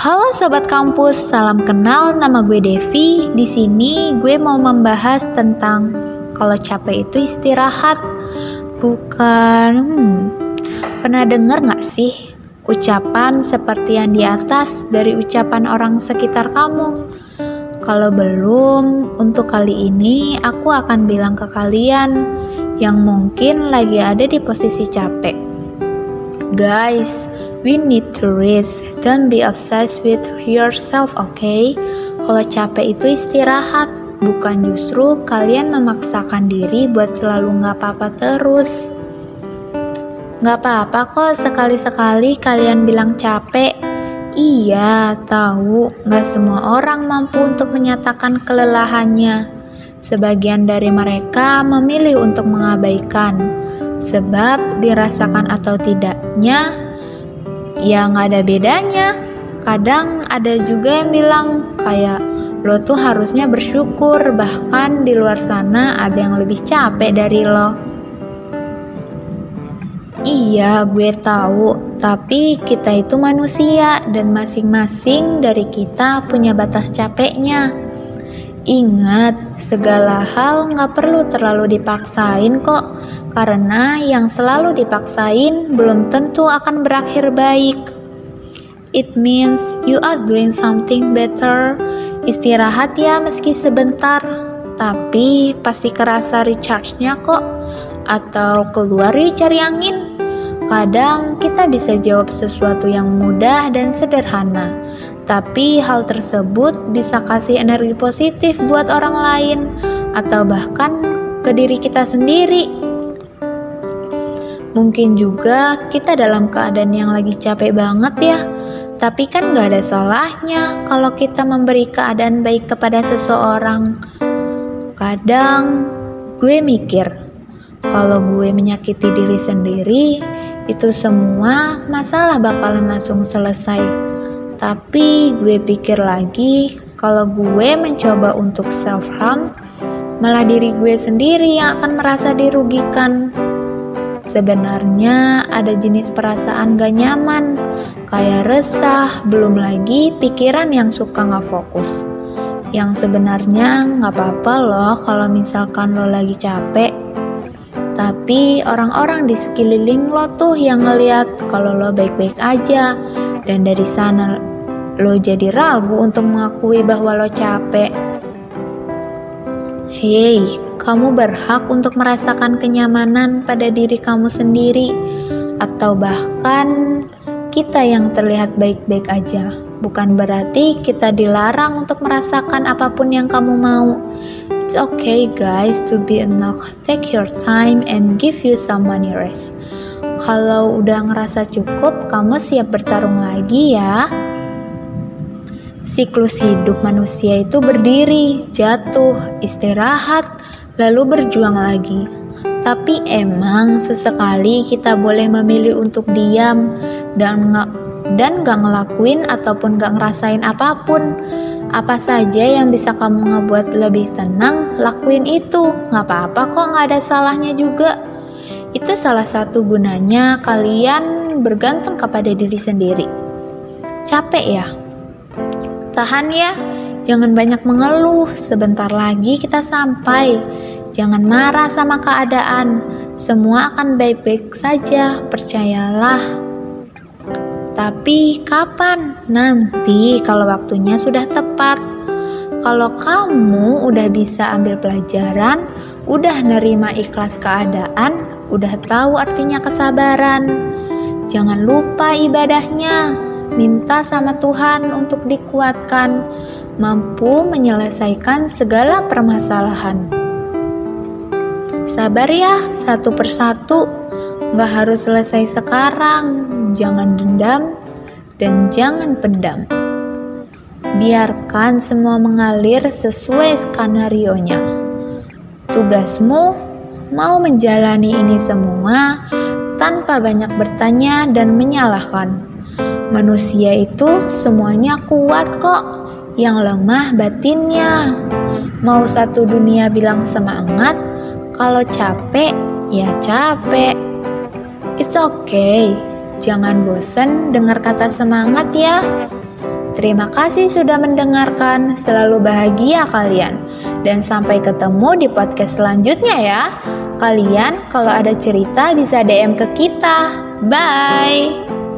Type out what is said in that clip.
Halo sobat kampus, salam kenal. Nama gue Devi. Di sini gue mau membahas tentang kalau capek itu istirahat. Bukan. Hmm, pernah dengar nggak sih ucapan seperti yang di atas dari ucapan orang sekitar kamu? Kalau belum, untuk kali ini aku akan bilang ke kalian yang mungkin lagi ada di posisi capek. Guys, We need to rest. Don't be obsessed with yourself, okay? Kalau capek itu istirahat, bukan justru kalian memaksakan diri buat selalu nggak apa-apa terus. Nggak apa-apa kok sekali-sekali kalian bilang capek. Iya, tahu nggak semua orang mampu untuk menyatakan kelelahannya. Sebagian dari mereka memilih untuk mengabaikan, sebab dirasakan atau tidaknya ya nggak ada bedanya. Kadang ada juga yang bilang kayak lo tuh harusnya bersyukur bahkan di luar sana ada yang lebih capek dari lo. Iya, gue tahu, tapi kita itu manusia dan masing-masing dari kita punya batas capeknya. Ingat, segala hal nggak perlu terlalu dipaksain kok karena yang selalu dipaksain belum tentu akan berakhir baik. It means you are doing something better. Istirahat ya meski sebentar, tapi pasti kerasa recharge-nya kok. Atau keluar yuk cari angin. Kadang kita bisa jawab sesuatu yang mudah dan sederhana, tapi hal tersebut bisa kasih energi positif buat orang lain atau bahkan ke diri kita sendiri. Mungkin juga kita dalam keadaan yang lagi capek banget ya, tapi kan gak ada salahnya kalau kita memberi keadaan baik kepada seseorang. Kadang gue mikir, kalau gue menyakiti diri sendiri, itu semua masalah bakalan langsung selesai. Tapi gue pikir lagi, kalau gue mencoba untuk self-harm, malah diri gue sendiri yang akan merasa dirugikan. Sebenarnya ada jenis perasaan gak nyaman, kayak resah, belum lagi pikiran yang suka gak fokus. Yang sebenarnya gak apa-apa loh kalau misalkan lo lagi capek. Tapi orang-orang di sekeliling lo tuh yang ngeliat kalau lo baik-baik aja. Dan dari sana lo jadi ragu untuk mengakui bahwa lo capek. Hei, kamu berhak untuk merasakan kenyamanan pada diri kamu sendiri, atau bahkan kita yang terlihat baik-baik aja. Bukan berarti kita dilarang untuk merasakan apa pun yang kamu mau. It's okay, guys, to be enough. Take your time and give you some money rest. Kalau udah ngerasa cukup, kamu siap bertarung lagi ya. Siklus hidup manusia itu berdiri, jatuh, istirahat, lalu berjuang lagi. Tapi emang sesekali kita boleh memilih untuk diam dan nggak dan gak ngelakuin ataupun gak ngerasain apa pun. Apa saja yang bisa kamu ngebuat lebih tenang, lakuin itu. Gak apa-apa kok gak ada salahnya juga. Itu salah satu gunanya kalian bergantung kepada diri sendiri. Capek ya? Tahan ya, jangan banyak mengeluh. Sebentar lagi kita sampai. Jangan marah sama keadaan. Semua akan baik-baik saja, percayalah. Tapi kapan? Nanti kalau waktunya sudah tepat. Kalau kamu udah bisa ambil pelajaran, udah nerima ikhlas keadaan, udah tahu artinya kesabaran. Jangan lupa ibadahnya minta sama Tuhan untuk dikuatkan, mampu menyelesaikan segala permasalahan. Sabar ya, satu persatu, gak harus selesai sekarang, jangan dendam, dan jangan pendam. Biarkan semua mengalir sesuai skenario-nya. Tugasmu mau menjalani ini semua tanpa banyak bertanya dan menyalahkan Manusia itu semuanya kuat kok, yang lemah batinnya. Mau satu dunia bilang semangat, kalau capek ya capek. It's okay, jangan bosen dengar kata semangat ya. Terima kasih sudah mendengarkan. Selalu bahagia kalian. Dan sampai ketemu di podcast selanjutnya ya. Kalian kalau ada cerita bisa DM ke kita. Bye.